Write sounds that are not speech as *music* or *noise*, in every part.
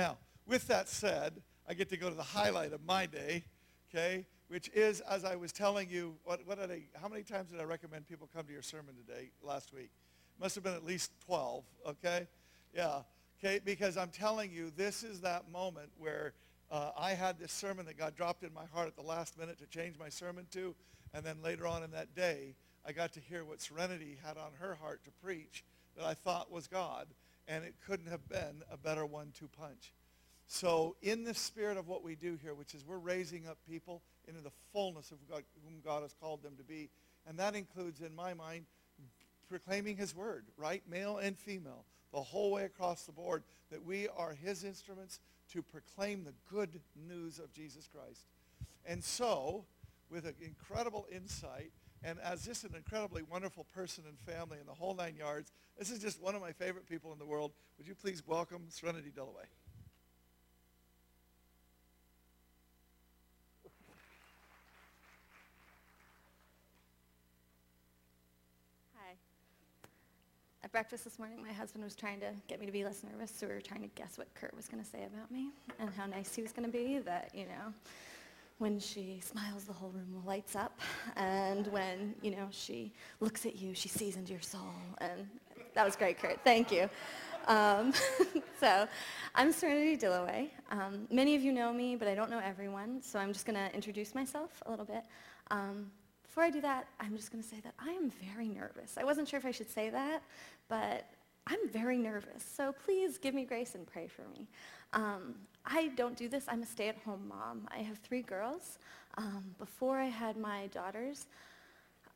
Now, with that said, I get to go to the highlight of my day, okay, which is, as I was telling you, what, what did I, how many times did I recommend people come to your sermon today, last week? Must have been at least 12, okay? Yeah, okay, because I'm telling you, this is that moment where uh, I had this sermon that God dropped in my heart at the last minute to change my sermon to, and then later on in that day, I got to hear what Serenity had on her heart to preach that I thought was God, and it couldn't have been a better one to punch. So in the spirit of what we do here, which is we're raising up people into the fullness of God, whom God has called them to be, and that includes, in my mind, proclaiming his word, right? Male and female, the whole way across the board, that we are his instruments to proclaim the good news of Jesus Christ. And so, with an incredible insight, and as just an incredibly wonderful person and family in the whole nine yards, this is just one of my favorite people in the world. Would you please welcome Serenity Dillaway? Hi. At breakfast this morning, my husband was trying to get me to be less nervous, so we were trying to guess what Kurt was going to say about me and how nice he was going to be, that, you know, when she smiles, the whole room lights up. And when, you know, she looks at you, she sees into your soul. And that was great, Kurt. Thank you. Um, *laughs* so I'm Serenity Dillaway. Um, many of you know me, but I don't know everyone, so I'm just going to introduce myself a little bit. Um, before I do that, I'm just going to say that I am very nervous. I wasn't sure if I should say that, but I'm very nervous. So please give me grace and pray for me. Um, I don't do this. I'm a stay-at-home mom. I have three girls. Um, before I had my daughters,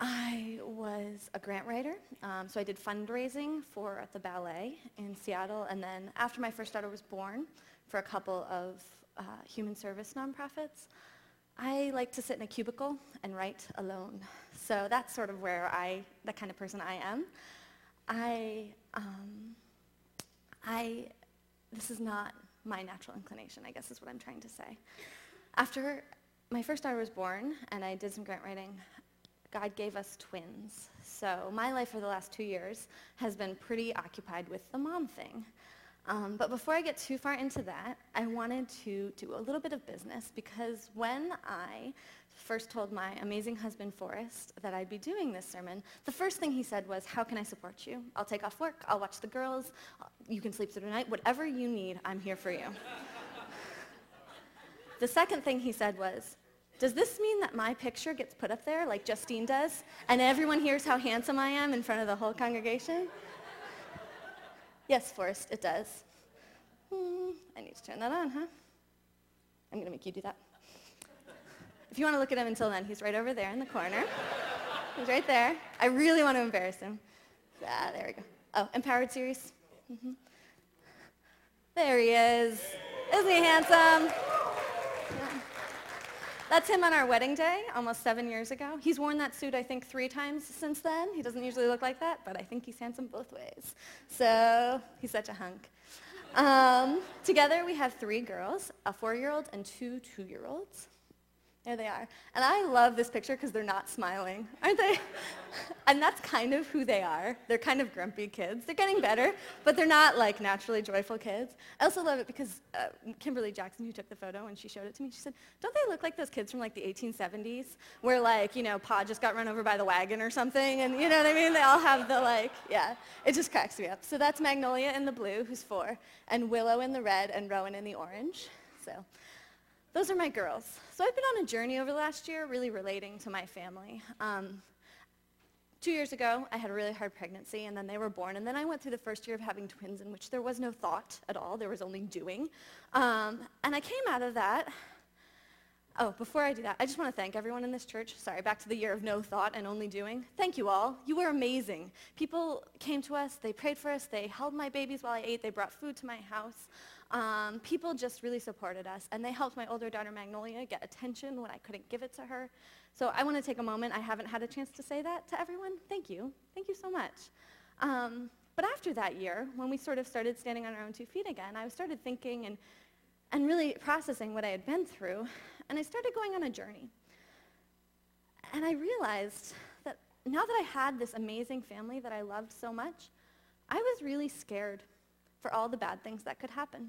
I was a grant writer. Um, so I did fundraising for the ballet in Seattle. And then after my first daughter was born, for a couple of uh, human service nonprofits, I like to sit in a cubicle and write alone. So that's sort of where I, the kind of person I am. I, um, I, this is not my natural inclination, I guess is what I'm trying to say. After my first daughter was born and I did some grant writing, God gave us twins. So my life for the last two years has been pretty occupied with the mom thing. Um, but before I get too far into that, I wanted to do a little bit of business because when I first told my amazing husband, Forrest, that I'd be doing this sermon, the first thing he said was, how can I support you? I'll take off work. I'll watch the girls. You can sleep through the night. Whatever you need, I'm here for you. *laughs* the second thing he said was, does this mean that my picture gets put up there like Justine does, and everyone hears how handsome I am in front of the whole congregation? *laughs* yes, Forrest, it does. Hmm, I need to turn that on, huh? I'm going to make you do that. If you want to look at him until then, he's right over there in the corner. he's right there. I really want to embarrass him. Ah, there we go. Oh, Empowered Series. Mm-hmm. There he is. Isn't he handsome? That's him on our wedding day, almost seven years ago. He's worn that suit, I think, three times since then. He doesn't usually look like that, but I think he's handsome both ways. So he's such a hunk. Um, together, we have three girls, a four-year-old and two two-year-olds. There they are. And I love this picture because they're not smiling, aren't they? *laughs* and that's kind of who they are. They're kind of grumpy kids. They're getting better, but they're not like naturally joyful kids. I also love it because uh, Kimberly Jackson, who took the photo, when she showed it to me, she said, don't they look like those kids from like the 1870s where like, you know, Pa just got run over by the wagon or something? And you know what I mean? They all have the like, yeah. It just cracks me up. So that's Magnolia in the blue, who's four, and Willow in the red, and Rowan in the orange. So those are my girls. So I've been on a journey over the last year really relating to my family. Um, two years ago, I had a really hard pregnancy, and then they were born. And then I went through the first year of having twins in which there was no thought at all. There was only doing. Um, and I came out of that. Oh, before I do that, I just want to thank everyone in this church. Sorry, back to the year of no thought and only doing. Thank you all. You were amazing. People came to us. They prayed for us. They held my babies while I ate. They brought food to my house. Um, people just really supported us, and they helped my older daughter Magnolia get attention when I couldn't give it to her. So I want to take a moment. I haven't had a chance to say that to everyone. Thank you. Thank you so much. Um, but after that year, when we sort of started standing on our own two feet again, I started thinking and, and really processing what I had been through, and I started going on a journey. And I realized that now that I had this amazing family that I loved so much, I was really scared for all the bad things that could happen.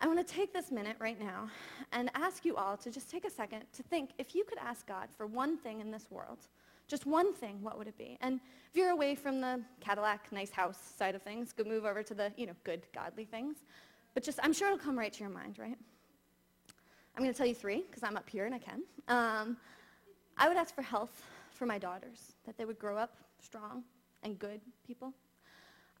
I want to take this minute right now and ask you all to just take a second to think if you could ask God for one thing in this world, just one thing, what would it be? And if you're away from the Cadillac, nice house side of things, go move over to the, you know, good, godly things. But just, I'm sure it'll come right to your mind, right? I'm going to tell you three because I'm up here and I can. Um, I would ask for health for my daughters, that they would grow up strong and good people.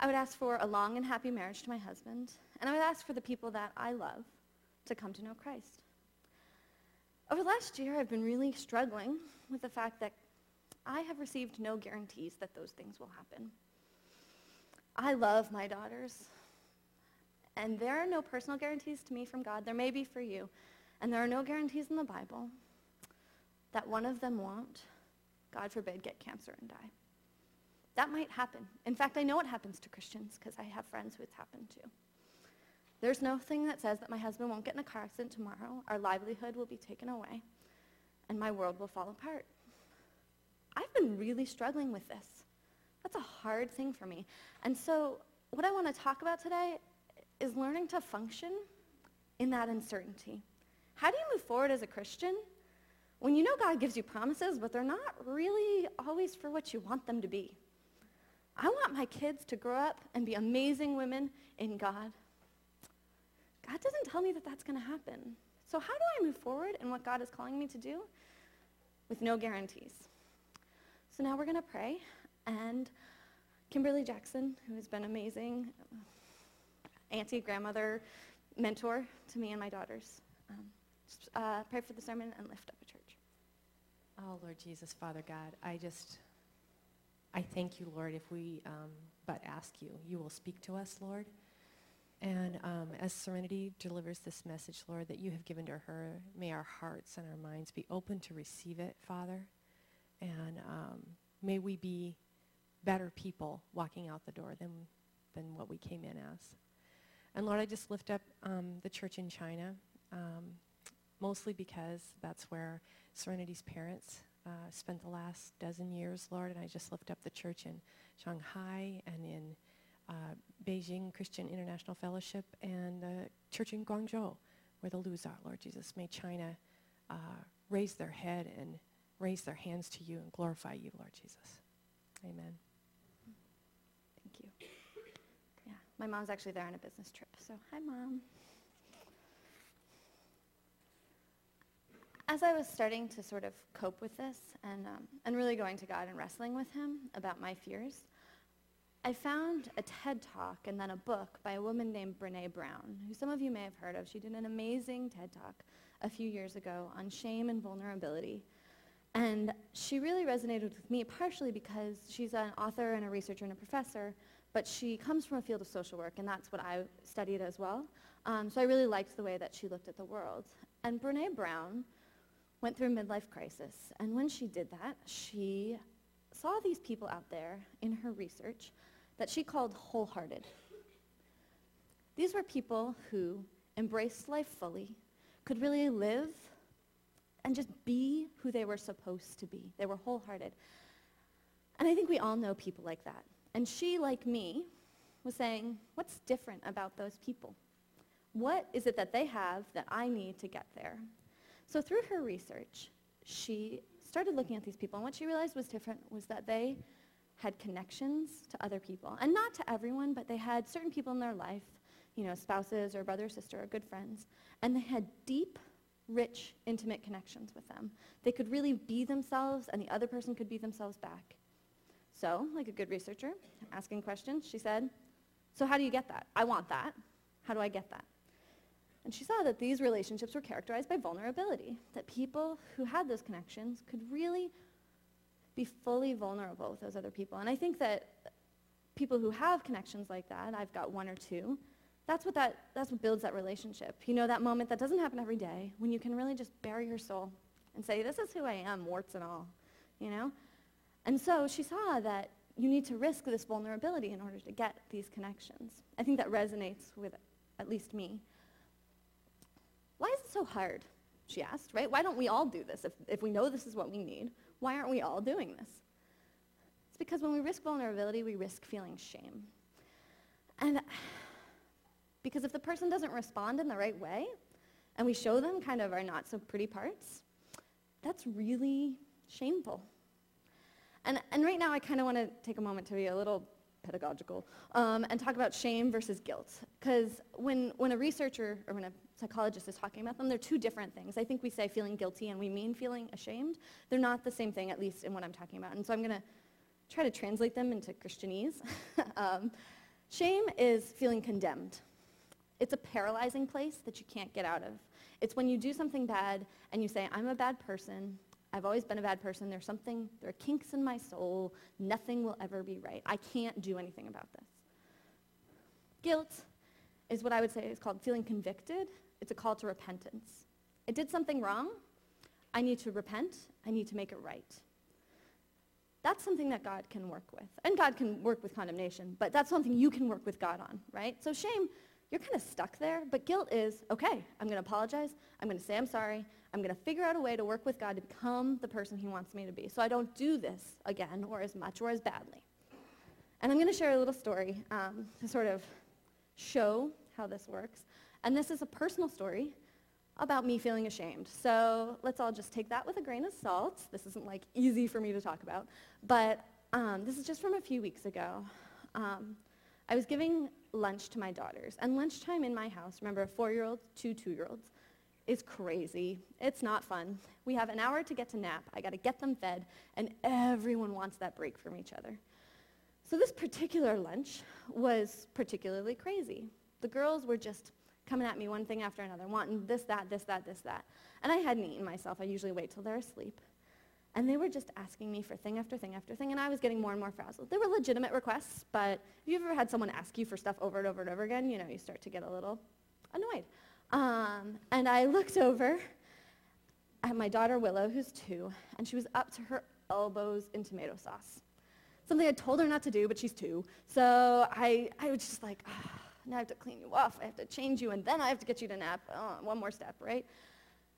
I would ask for a long and happy marriage to my husband, and I would ask for the people that I love to come to know Christ. Over the last year, I've been really struggling with the fact that I have received no guarantees that those things will happen. I love my daughters, and there are no personal guarantees to me from God. There may be for you, and there are no guarantees in the Bible that one of them won't, God forbid, get cancer and die. That might happen. In fact, I know it happens to Christians because I have friends who it's happened to. There's nothing that says that my husband won't get in a car accident tomorrow, our livelihood will be taken away, and my world will fall apart. I've been really struggling with this. That's a hard thing for me. And so what I want to talk about today is learning to function in that uncertainty. How do you move forward as a Christian when you know God gives you promises, but they're not really always for what you want them to be? I want my kids to grow up and be amazing women in God. God doesn't tell me that that's going to happen. So how do I move forward in what God is calling me to do with no guarantees? So now we're going to pray, and Kimberly Jackson, who has been amazing, auntie, grandmother, mentor to me and my daughters, um, just, uh, pray for the sermon and lift up a church. Oh, Lord Jesus, Father God, I just I thank you, Lord, if we um, but ask you, you will speak to us, Lord. And um, as Serenity delivers this message, Lord, that you have given to her, may our hearts and our minds be open to receive it, Father. And um, may we be better people walking out the door than, than what we came in as. And Lord, I just lift up um, the church in China, um, mostly because that's where Serenity's parents uh, spent the last dozen years, Lord, and I just lift up the church in Shanghai and in uh, Beijing Christian International Fellowship and the church in Guangzhou, where the Lus are, Lord Jesus. May China uh, raise their head and raise their hands to you and glorify you, Lord Jesus. Amen. Thank you. Yeah, my mom's actually there on a business trip, so hi, Mom. As I was starting to sort of cope with this and, um, and really going to God and wrestling with him about my fears, I found a TED talk and then a book by a woman named Brene Brown, who some of you may have heard of. She did an amazing TED talk a few years ago on shame and vulnerability. And she really resonated with me partially because she's an author and a researcher and a professor, but she comes from a field of social work, and that's what I studied as well. Um, so I really liked the way that she looked at the world. And Brene Brown went through a midlife crisis. And when she did that, she saw these people out there in her research that she called wholehearted. These were people who embraced life fully, could really live and just be who they were supposed to be. They were wholehearted. And I think we all know people like that. And she, like me, was saying, what's different about those people? What is it that they have that I need to get there? So through her research, she started looking at these people, and what she realized was different was that they had connections to other people. And not to everyone, but they had certain people in their life, you know, spouses or brother or sister or good friends, and they had deep, rich, intimate connections with them. They could really be themselves, and the other person could be themselves back. So, like a good researcher, asking questions, she said, so how do you get that? I want that. How do I get that? And she saw that these relationships were characterized by vulnerability, that people who had those connections could really be fully vulnerable with those other people. And I think that people who have connections like that, I've got one or two, that's what, that, that's what builds that relationship. You know, that moment that doesn't happen every day when you can really just bare your soul and say, this is who I am, warts and all, you know? And so she saw that you need to risk this vulnerability in order to get these connections. I think that resonates with at least me. So hard? She asked, right? Why don't we all do this? If, if we know this is what we need, why aren't we all doing this? It's because when we risk vulnerability, we risk feeling shame. And Because if the person doesn't respond in the right way, and we show them kind of our not so pretty parts, that's really shameful. And, and right now, I kind of want to take a moment to be a little pedagogical um, and talk about shame versus guilt. Because when, when a researcher or when a psychologist is talking about them, they're two different things. I think we say feeling guilty and we mean feeling ashamed. They're not the same thing, at least in what I'm talking about. And so I'm going to try to translate them into Christianese. *laughs* um, shame is feeling condemned. It's a paralyzing place that you can't get out of. It's when you do something bad and you say, I'm a bad person, I've always been a bad person. There's something, there are kinks in my soul. Nothing will ever be right. I can't do anything about this. Guilt is what I would say is called feeling convicted. It's a call to repentance. I did something wrong. I need to repent. I need to make it right. That's something that God can work with. And God can work with condemnation, but that's something you can work with God on, right? So shame, you're kind of stuck there, but guilt is, okay, I'm going to apologize. I'm going to say I'm sorry. I'm going to figure out a way to work with God to become the person he wants me to be so I don't do this again or as much or as badly. And I'm going to share a little story um, to sort of show how this works. And this is a personal story about me feeling ashamed. So let's all just take that with a grain of salt. This isn't like easy for me to talk about. But um, this is just from a few weeks ago. Um, I was giving lunch to my daughters. And lunchtime in my house, remember a four-year-old, two two-year-olds, is crazy. It's not fun. We have an hour to get to nap. I got to get them fed, and everyone wants that break from each other. So this particular lunch was particularly crazy. The girls were just coming at me one thing after another, wanting this, that, this, that, this, that. And I hadn't eaten myself. I usually wait till they're asleep. And they were just asking me for thing after thing after thing, and I was getting more and more frazzled. They were legitimate requests, but if you've ever had someone ask you for stuff over and over and over again, you know, you start to get a little annoyed. Um, and I looked over at my daughter Willow, who's two, and she was up to her elbows in tomato sauce. Something I told her not to do, but she's two. So I, I was just like, oh, now I have to clean you off. I have to change you, and then I have to get you to nap. Oh, one more step, right?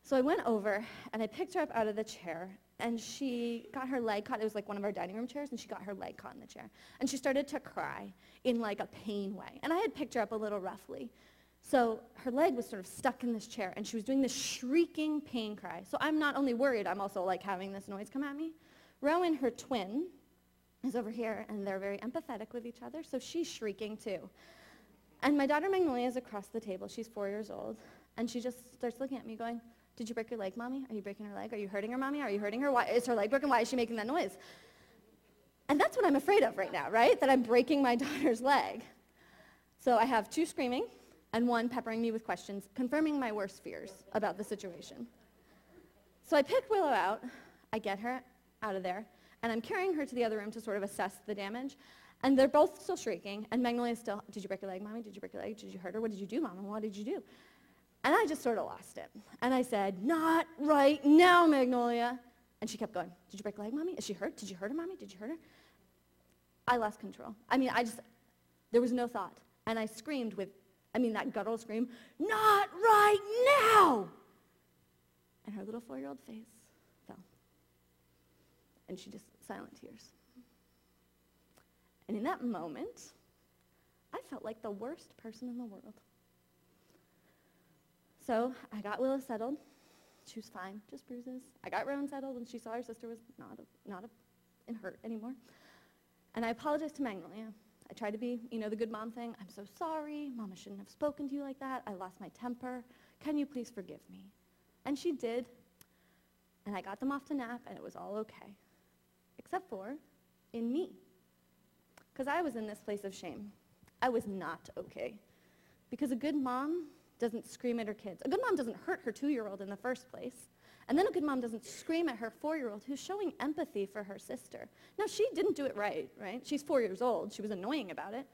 So I went over, and I picked her up out of the chair, and she got her leg caught. It was like one of our dining room chairs, and she got her leg caught in the chair. And she started to cry in like a pain way. And I had picked her up a little roughly. So her leg was sort of stuck in this chair, and she was doing this shrieking pain cry. So I'm not only worried, I'm also like having this noise come at me. Rowan, her twin, is over here, and they're very empathetic with each other, so she's shrieking too. And my daughter Magnolia is across the table. She's four years old, and she just starts looking at me going, did you break your leg, mommy? Are you breaking her leg? Are you hurting her, mommy? Are you hurting her? Why is her leg broken? Why is she making that noise? And that's what I'm afraid of right now, right? That I'm breaking my *laughs* daughter's leg. So I have two screaming, and one peppering me with questions, confirming my worst fears about the situation. So I pick Willow out, I get her out of there, and I'm carrying her to the other room to sort of assess the damage. And they're both still shrieking, and Magnolia's still, did you break your leg, mommy? Did you break your leg? Did you hurt her? What did you do, mama? What did you do? And I just sort of lost it. And I said, not right now, Magnolia. And she kept going, did you break your leg, mommy? Is she hurt? Did you hurt her, mommy? Did you hurt her? I lost control. I mean, I just, there was no thought. And I screamed with I mean, that guttural scream, not right now! And her little four-year-old face fell. And she just silent tears. And in that moment, I felt like the worst person in the world. So I got Willow settled. She was fine, just bruises. I got Rowan settled when she saw her sister was not, a, not a, in hurt anymore. And I apologized to Magnolia. I tried to be, you know, the good mom thing. I'm so sorry. Mama shouldn't have spoken to you like that. I lost my temper. Can you please forgive me? And she did. And I got them off to nap, and it was all okay. Except for in me. Because I was in this place of shame. I was not okay. Because a good mom doesn't scream at her kids. A good mom doesn't hurt her two-year-old in the first place. And then a good mom doesn't scream at her four-year-old who's showing empathy for her sister. Now, she didn't do it right, right? She's four years old. She was annoying about it.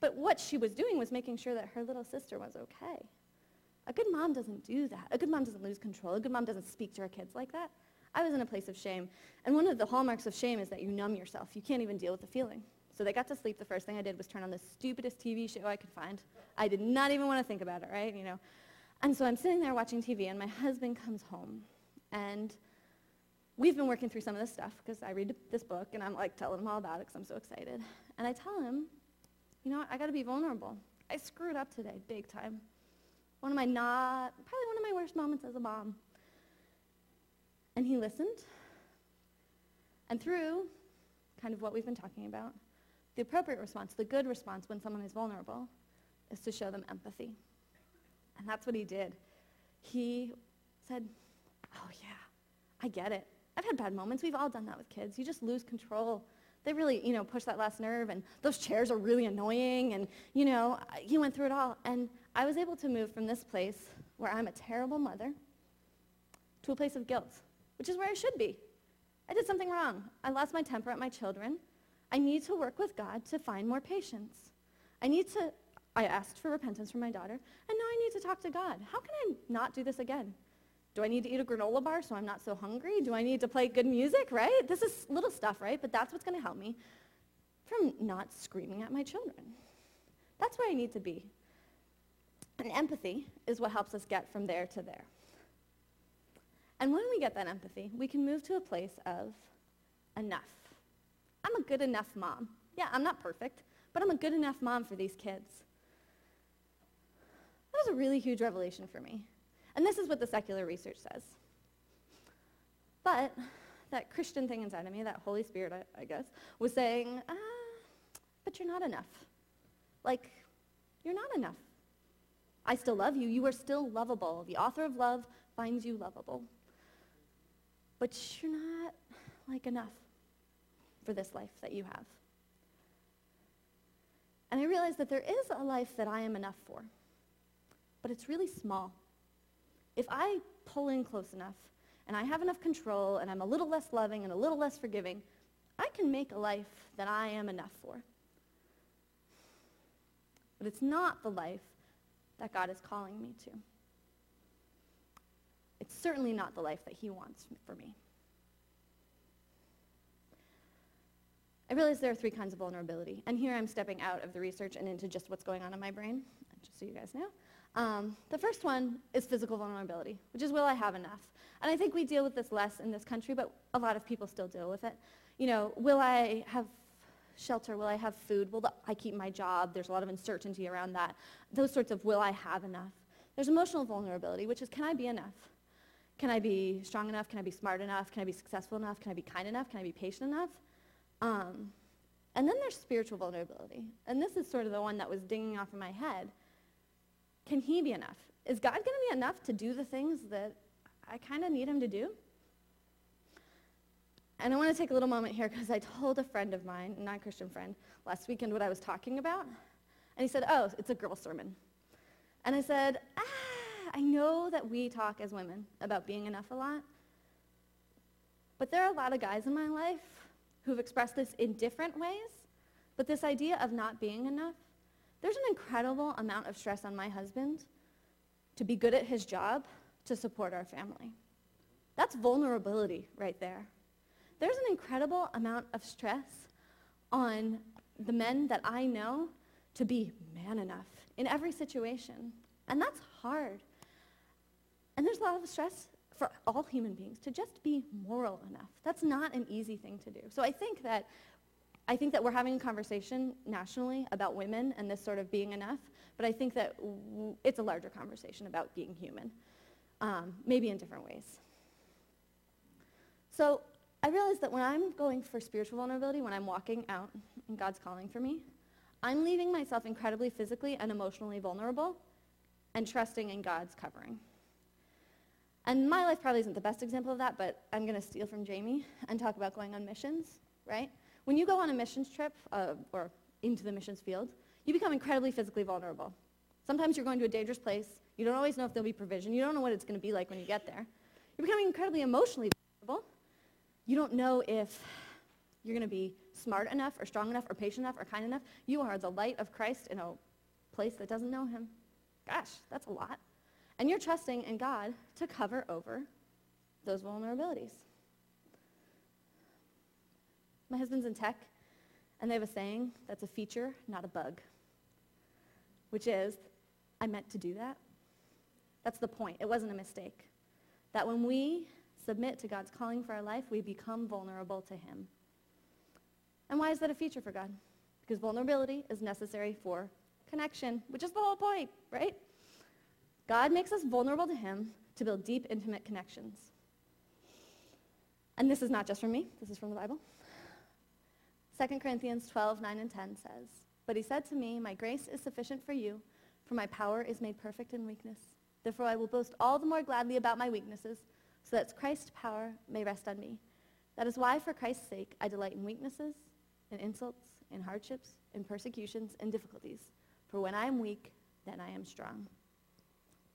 But what she was doing was making sure that her little sister was okay. A good mom doesn't do that. A good mom doesn't lose control. A good mom doesn't speak to her kids like that. I was in a place of shame. And one of the hallmarks of shame is that you numb yourself. You can't even deal with the feeling. So they got to sleep. The first thing I did was turn on the stupidest TV show I could find. I did not even want to think about it, right? You know. And so I'm sitting there watching TV, and my husband comes home. And we've been working through some of this stuff because I read this book and I'm like telling him all about it because I'm so excited. And I tell him, you know what, I got to be vulnerable. I screwed up today, big time. One of my not, probably one of my worst moments as a mom. And he listened. And through kind of what we've been talking about, the appropriate response, the good response when someone is vulnerable, is to show them empathy. And that's what he did. He said, Oh, yeah, I get it. I've had bad moments. We've all done that with kids. You just lose control. They really, you know, push that last nerve, and those chairs are really annoying. And, you know, he went through it all. And I was able to move from this place where I'm a terrible mother to a place of guilt, which is where I should be. I did something wrong. I lost my temper at my children. I need to work with God to find more patience. I need to, I asked for repentance from my daughter, and now I need to talk to God. How can I not do this again? Do I need to eat a granola bar so I'm not so hungry? Do I need to play good music, right? This is little stuff, right? But that's what's going to help me from not screaming at my children. That's where I need to be. And empathy is what helps us get from there to there. And when we get that empathy, we can move to a place of enough. I'm a good enough mom. Yeah, I'm not perfect, but I'm a good enough mom for these kids. That was a really huge revelation for me. And this is what the secular research says. But that Christian thing inside of me, that Holy Spirit, I, I guess, was saying, ah, but you're not enough. Like, you're not enough. I still love you. You are still lovable. The author of love finds you lovable. But you're not like enough for this life that you have. And I realized that there is a life that I am enough for, but it's really small. If I pull in close enough and I have enough control and I'm a little less loving and a little less forgiving, I can make a life that I am enough for. But it's not the life that God is calling me to. It's certainly not the life that he wants for me. I realize there are three kinds of vulnerability. And here I'm stepping out of the research and into just what's going on in my brain, just so you guys know. Um, the first one is physical vulnerability, which is will I have enough? And I think we deal with this less in this country, but a lot of people still deal with it. You know, will I have shelter? Will I have food? Will I keep my job? There's a lot of uncertainty around that. Those sorts of will I have enough? There's emotional vulnerability, which is can I be enough? Can I be strong enough? Can I be smart enough? Can I be successful enough? Can I be kind enough? Can I be patient enough? Um, and then there's spiritual vulnerability. And this is sort of the one that was dinging off in my head. Can he be enough? Is God going to be enough to do the things that I kind of need him to do? And I want to take a little moment here because I told a friend of mine, a non-Christian friend, last weekend what I was talking about. And he said, oh, it's a girl sermon. And I said, ah, I know that we talk as women about being enough a lot. But there are a lot of guys in my life who've expressed this in different ways. But this idea of not being enough there's an incredible amount of stress on my husband to be good at his job to support our family. That's vulnerability right there. There's an incredible amount of stress on the men that I know to be man enough in every situation. And that's hard. And there's a lot of stress for all human beings to just be moral enough. That's not an easy thing to do. So I think that I think that we're having a conversation nationally about women and this sort of being enough, but I think that w- it's a larger conversation about being human, um, maybe in different ways. So I realize that when I'm going for spiritual vulnerability, when I'm walking out and God's calling for me, I'm leaving myself incredibly physically and emotionally vulnerable and trusting in God's covering. And my life probably isn't the best example of that, but I'm going to steal from Jamie and talk about going on missions, right? When you go on a missions trip uh, or into the missions field, you become incredibly physically vulnerable. Sometimes you're going to a dangerous place. You don't always know if there'll be provision. You don't know what it's going to be like when you get there. You're becoming incredibly emotionally vulnerable. You don't know if you're going to be smart enough or strong enough or patient enough or kind enough. You are the light of Christ in a place that doesn't know him. Gosh, that's a lot. And you're trusting in God to cover over those vulnerabilities. My husband's in tech, and they have a saying that's a feature, not a bug, which is, I meant to do that. That's the point. It wasn't a mistake. That when we submit to God's calling for our life, we become vulnerable to him. And why is that a feature for God? Because vulnerability is necessary for connection, which is the whole point, right? God makes us vulnerable to him to build deep, intimate connections. And this is not just from me, this is from the Bible. 2 Corinthians 12, 9 and 10 says, But he said to me, My grace is sufficient for you, for my power is made perfect in weakness. Therefore I will boast all the more gladly about my weaknesses, so that Christ's power may rest on me. That is why, for Christ's sake, I delight in weaknesses, in insults, in hardships, in persecutions, in difficulties. For when I am weak, then I am strong.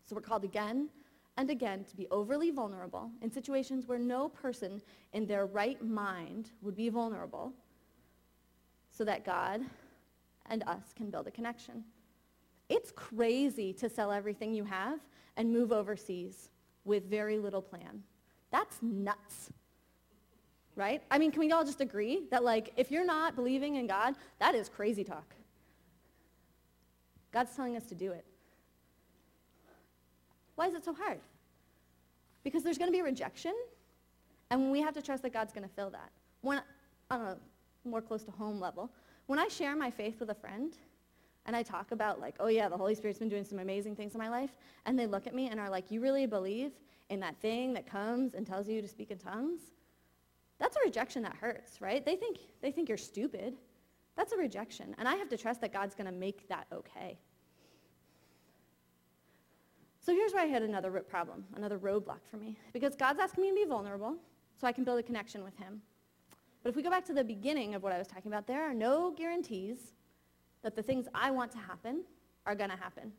So we're called again and again to be overly vulnerable in situations where no person in their right mind would be vulnerable so that God and us can build a connection. It's crazy to sell everything you have and move overseas with very little plan. That's nuts. Right? I mean, can we all just agree that like if you're not believing in God, that is crazy talk. God's telling us to do it. Why is it so hard? Because there's going to be rejection, and we have to trust that God's going to fill that. When, on a more close to home level, when I share my faith with a friend, and I talk about like, oh yeah, the Holy Spirit's been doing some amazing things in my life, and they look at me and are like, you really believe in that thing that comes and tells you to speak in tongues? That's a rejection that hurts, right? They think, they think you're stupid. That's a rejection. And I have to trust that God's going to make that okay. So here's where I had another problem, another roadblock for me. Because God's asking me to be vulnerable so I can build a connection with him. But if we go back to the beginning of what I was talking about, there are no guarantees that the things I want to happen are going to happen.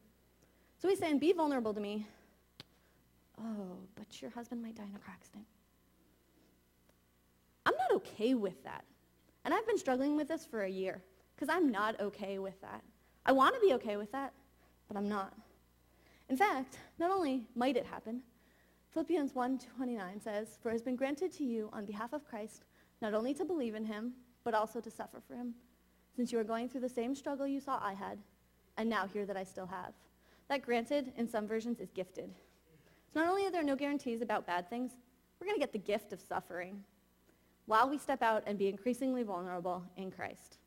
So he's saying, be vulnerable to me. Oh, but your husband might die in a car accident. I'm not okay with that. And I've been struggling with this for a year because I'm not okay with that. I want to be okay with that, but I'm not. In fact, not only might it happen, Philippians 1:29 says, "For it has been granted to you on behalf of Christ not only to believe in him, but also to suffer for him, since you are going through the same struggle you saw I had, and now hear that I still have." That granted in some versions is gifted. So not only are there no guarantees about bad things, we're going to get the gift of suffering while we step out and be increasingly vulnerable in Christ.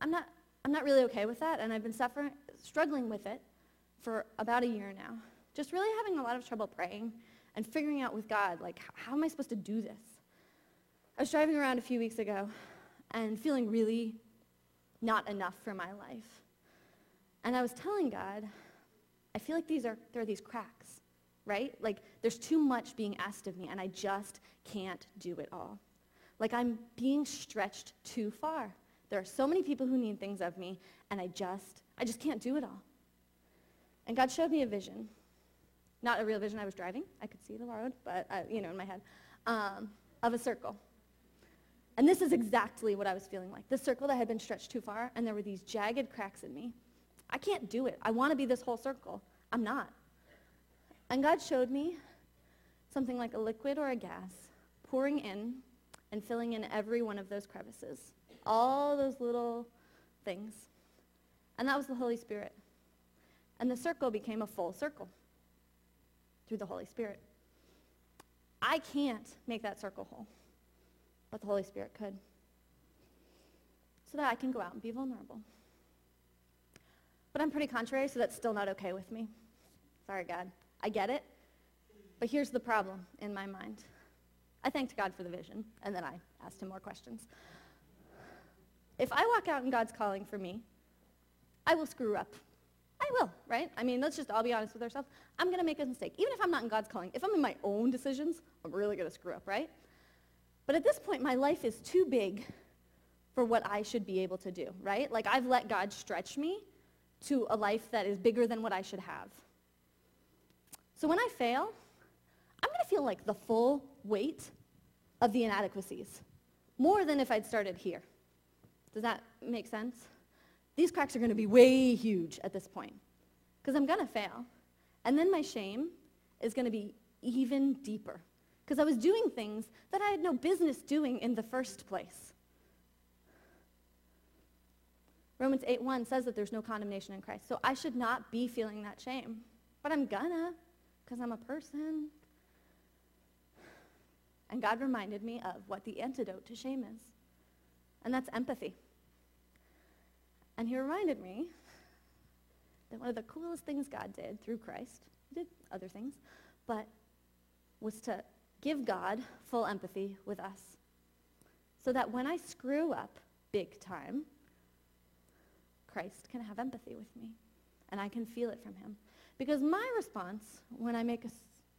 I'm not, I'm not really okay with that, and I've been suffering, struggling with it for about a year now. Just really having a lot of trouble praying and figuring out with God, like, how am I supposed to do this? I was driving around a few weeks ago and feeling really not enough for my life. And I was telling God, I feel like these are, there are these cracks, right? Like, there's too much being asked of me, and I just can't do it all. Like, I'm being stretched too far. There are so many people who need things of me, and I just, I just can't do it all. And God showed me a vision. Not a real vision. I was driving. I could see the road, but, I, you know, in my head, um, of a circle. And this is exactly what I was feeling like. The circle that had been stretched too far, and there were these jagged cracks in me. I can't do it. I want to be this whole circle. I'm not. And God showed me something like a liquid or a gas pouring in and filling in every one of those crevices. All those little things. And that was the Holy Spirit. And the circle became a full circle through the Holy Spirit. I can't make that circle whole, but the Holy Spirit could. So that I can go out and be vulnerable. But I'm pretty contrary, so that's still not okay with me. Sorry, God. I get it. But here's the problem in my mind. I thanked God for the vision, and then I asked him more questions. If I walk out in God's calling for me, I will screw up I will, right? I mean, let's just all be honest with ourselves. I'm going to make a mistake. Even if I'm not in God's calling, if I'm in my own decisions, I'm really going to screw up, right? But at this point, my life is too big for what I should be able to do, right? Like I've let God stretch me to a life that is bigger than what I should have. So when I fail, I'm going to feel like the full weight of the inadequacies, more than if I'd started here. Does that make sense? these cracks are going to be way huge at this point because I'm going to fail. And then my shame is going to be even deeper because I was doing things that I had no business doing in the first place. Romans 8:1 says that there's no condemnation in Christ. So I should not be feeling that shame. But I'm gonna because I'm a person. And God reminded me of what the antidote to shame is. And that's empathy. And he reminded me that one of the coolest things God did through Christ, he did other things, but was to give God full empathy with us. So that when I screw up big time, Christ can have empathy with me and I can feel it from him. Because my response when I make a,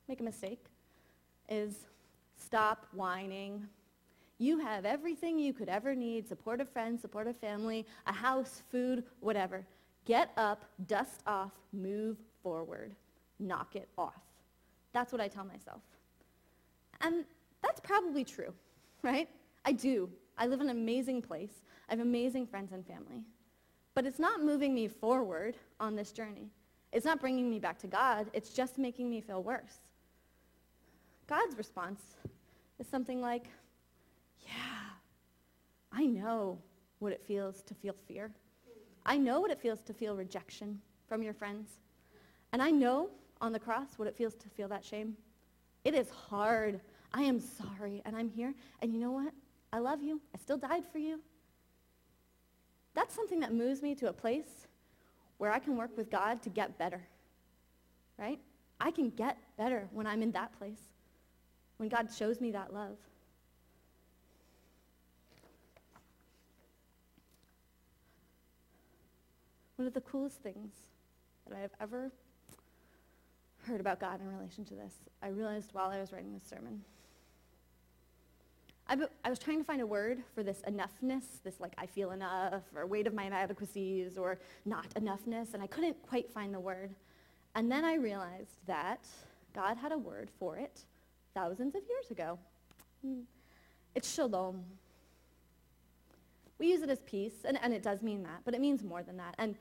make a mistake is stop whining. You have everything you could ever need, supportive friends, supportive family, a house, food, whatever. Get up, dust off, move forward, knock it off. That's what I tell myself. And that's probably true, right? I do. I live in an amazing place. I have amazing friends and family. But it's not moving me forward on this journey. It's not bringing me back to God. It's just making me feel worse. God's response is something like, yeah, I know what it feels to feel fear. I know what it feels to feel rejection from your friends. And I know on the cross what it feels to feel that shame. It is hard. I am sorry, and I'm here. And you know what? I love you. I still died for you. That's something that moves me to a place where I can work with God to get better. Right? I can get better when I'm in that place, when God shows me that love. One of the coolest things that I have ever heard about God in relation to this, I realized while I was writing this sermon. I, I was trying to find a word for this enoughness, this like I feel enough, or weight of my inadequacies, or not enoughness, and I couldn't quite find the word. And then I realized that God had a word for it thousands of years ago. Hmm. It's shalom. We use it as peace, and, and it does mean that, but it means more than that. And,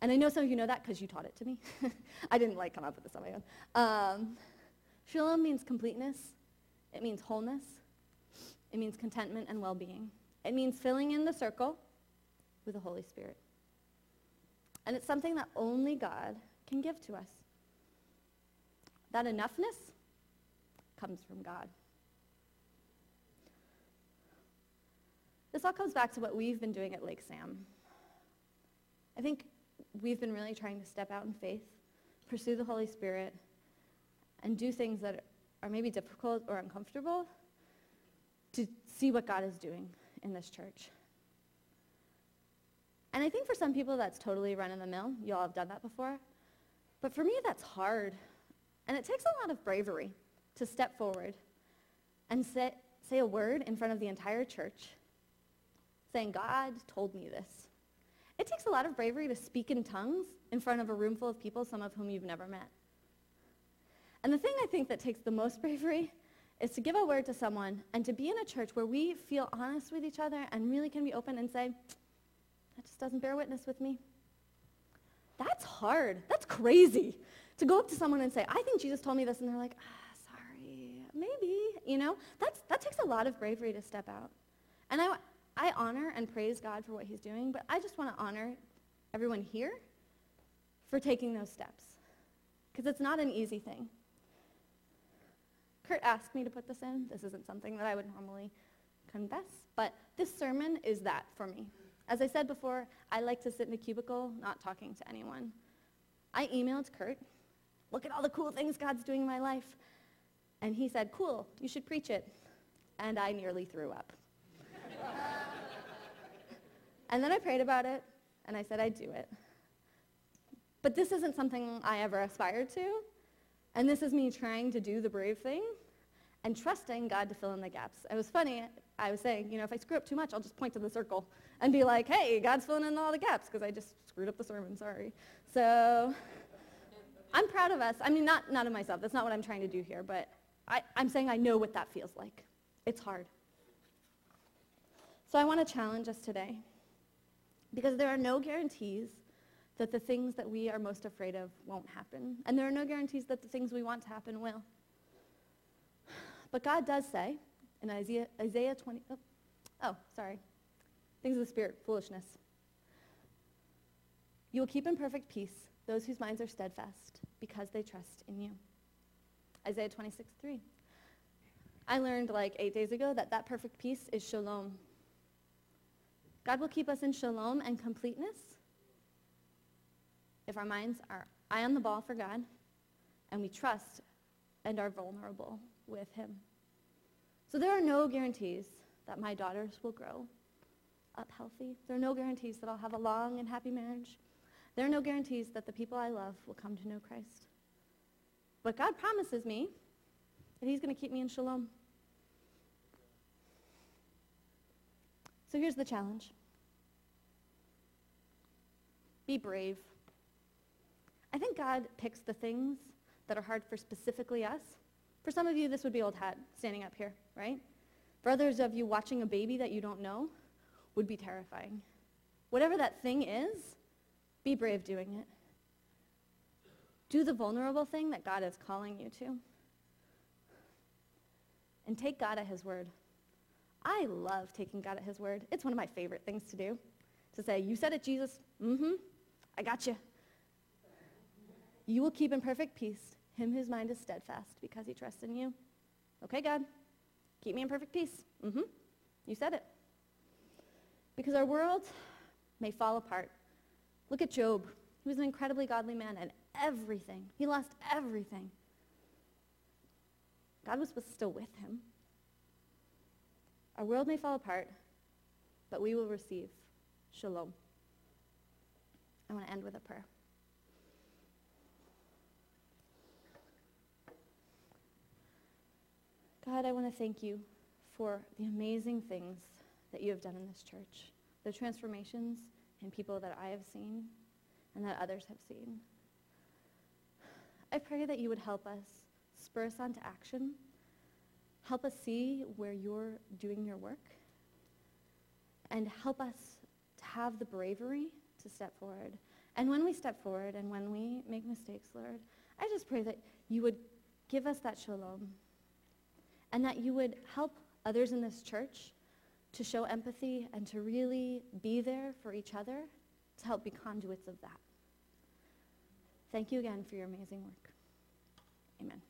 and I know some of you know that because you taught it to me. *laughs* I didn't like come up with this on my own. Um, shalom means completeness. It means wholeness. It means contentment and well-being. It means filling in the circle with the Holy Spirit. And it's something that only God can give to us. That enoughness comes from God. This all comes back to what we've been doing at Lake Sam. I think we've been really trying to step out in faith, pursue the Holy Spirit, and do things that are maybe difficult or uncomfortable to see what God is doing in this church. And I think for some people that's totally run in the mill. You all have done that before. But for me, that's hard. And it takes a lot of bravery to step forward and say, say a word in front of the entire church saying, God told me this. It takes a lot of bravery to speak in tongues in front of a room full of people, some of whom you've never met. And the thing I think that takes the most *laughs* bravery is to give a word to someone and to be in a church where we feel honest with each other and really can be open and say, that just doesn't bear witness with me. That's hard. That's crazy. To go up to someone and say, I think Jesus told me this, and they're like, ah, sorry, maybe, you know? That's, that takes a lot of bravery to step out. And I, I honor and praise God for what he's doing, but I just want to honor everyone here for taking those steps. Because it's not an easy thing. Kurt asked me to put this in. This isn't something that I would normally confess, but this sermon is that for me. As I said before, I like to sit in a cubicle, not talking to anyone. I emailed Kurt, look at all the cool things God's doing in my life. And he said, cool, you should preach it. And I nearly threw up. *laughs* and then I prayed about it, and I said I'd do it. But this isn't something I ever aspired to. And this is me trying to do the brave thing and trusting God to fill in the gaps. It was funny, I was saying, you know, if I screw up too much, I'll just point to the circle and be like, hey, God's filling in all the gaps because I just screwed up the sermon, sorry. So I'm proud of us. I mean, not, not of myself. That's not what I'm trying to do here, but I, I'm saying I know what that feels like. It's hard. So I want to challenge us today because there are no guarantees that the things that we are most afraid of won't happen. And there are no guarantees that the things we want to happen will. But God does say in Isaiah, Isaiah 20, oh, oh, sorry, things of the Spirit, foolishness. You will keep in perfect peace those whose minds are steadfast because they trust in you. Isaiah 26, 3. I learned like eight days ago that that perfect peace is shalom. God will keep us in shalom and completeness if our minds are eye on the ball for God and we trust and are vulnerable with Him. So there are no guarantees that my daughters will grow up healthy. There are no guarantees that I'll have a long and happy marriage. There are no guarantees that the people I love will come to know Christ. But God promises me that He's going to keep me in shalom. So here's the challenge be brave. I think God picks the things that are hard for specifically us. For some of you, this would be old hat standing up here, right? For others of you, watching a baby that you don't know would be terrifying. Whatever that thing is, be brave doing it. Do the vulnerable thing that God is calling you to. And take God at his word. I love taking God at his word. It's one of my favorite things to do. To say, you said it, Jesus. Mm-hmm. I got you. You will keep in perfect peace him whose mind is steadfast because he trusts in you. Okay, God, keep me in perfect peace. Mm-hmm. You said it. Because our world may fall apart. Look at Job. He was an incredibly godly man and everything. He lost everything. God was still with him. Our world may fall apart, but we will receive shalom. I want to end with a prayer. God, I want to thank you for the amazing things that you have done in this church, the transformations in people that I have seen and that others have seen. I pray that you would help us, spur us on to action, help us see where you're doing your work, and help us to have the bravery to step forward. And when we step forward and when we make mistakes, Lord, I just pray that you would give us that shalom and that you would help others in this church to show empathy and to really be there for each other to help be conduits of that. Thank you again for your amazing work. Amen.